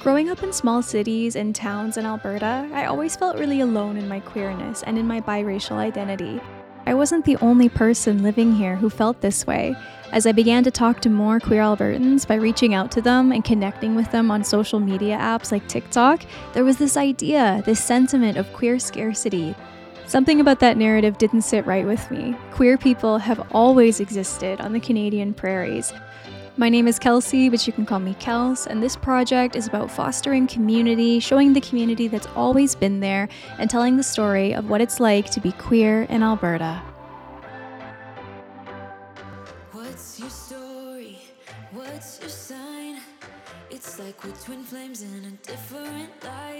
Growing up in small cities and towns in Alberta, I always felt really alone in my queerness and in my biracial identity. I wasn't the only person living here who felt this way. As I began to talk to more queer Albertans by reaching out to them and connecting with them on social media apps like TikTok, there was this idea, this sentiment of queer scarcity. Something about that narrative didn't sit right with me. Queer people have always existed on the Canadian prairies. My name is Kelsey, but you can call me Kels, and this project is about fostering community, showing the community that's always been there, and telling the story of what it's like to be queer in Alberta. What's your story? What's your sign? It's like we're twin flames in a different life.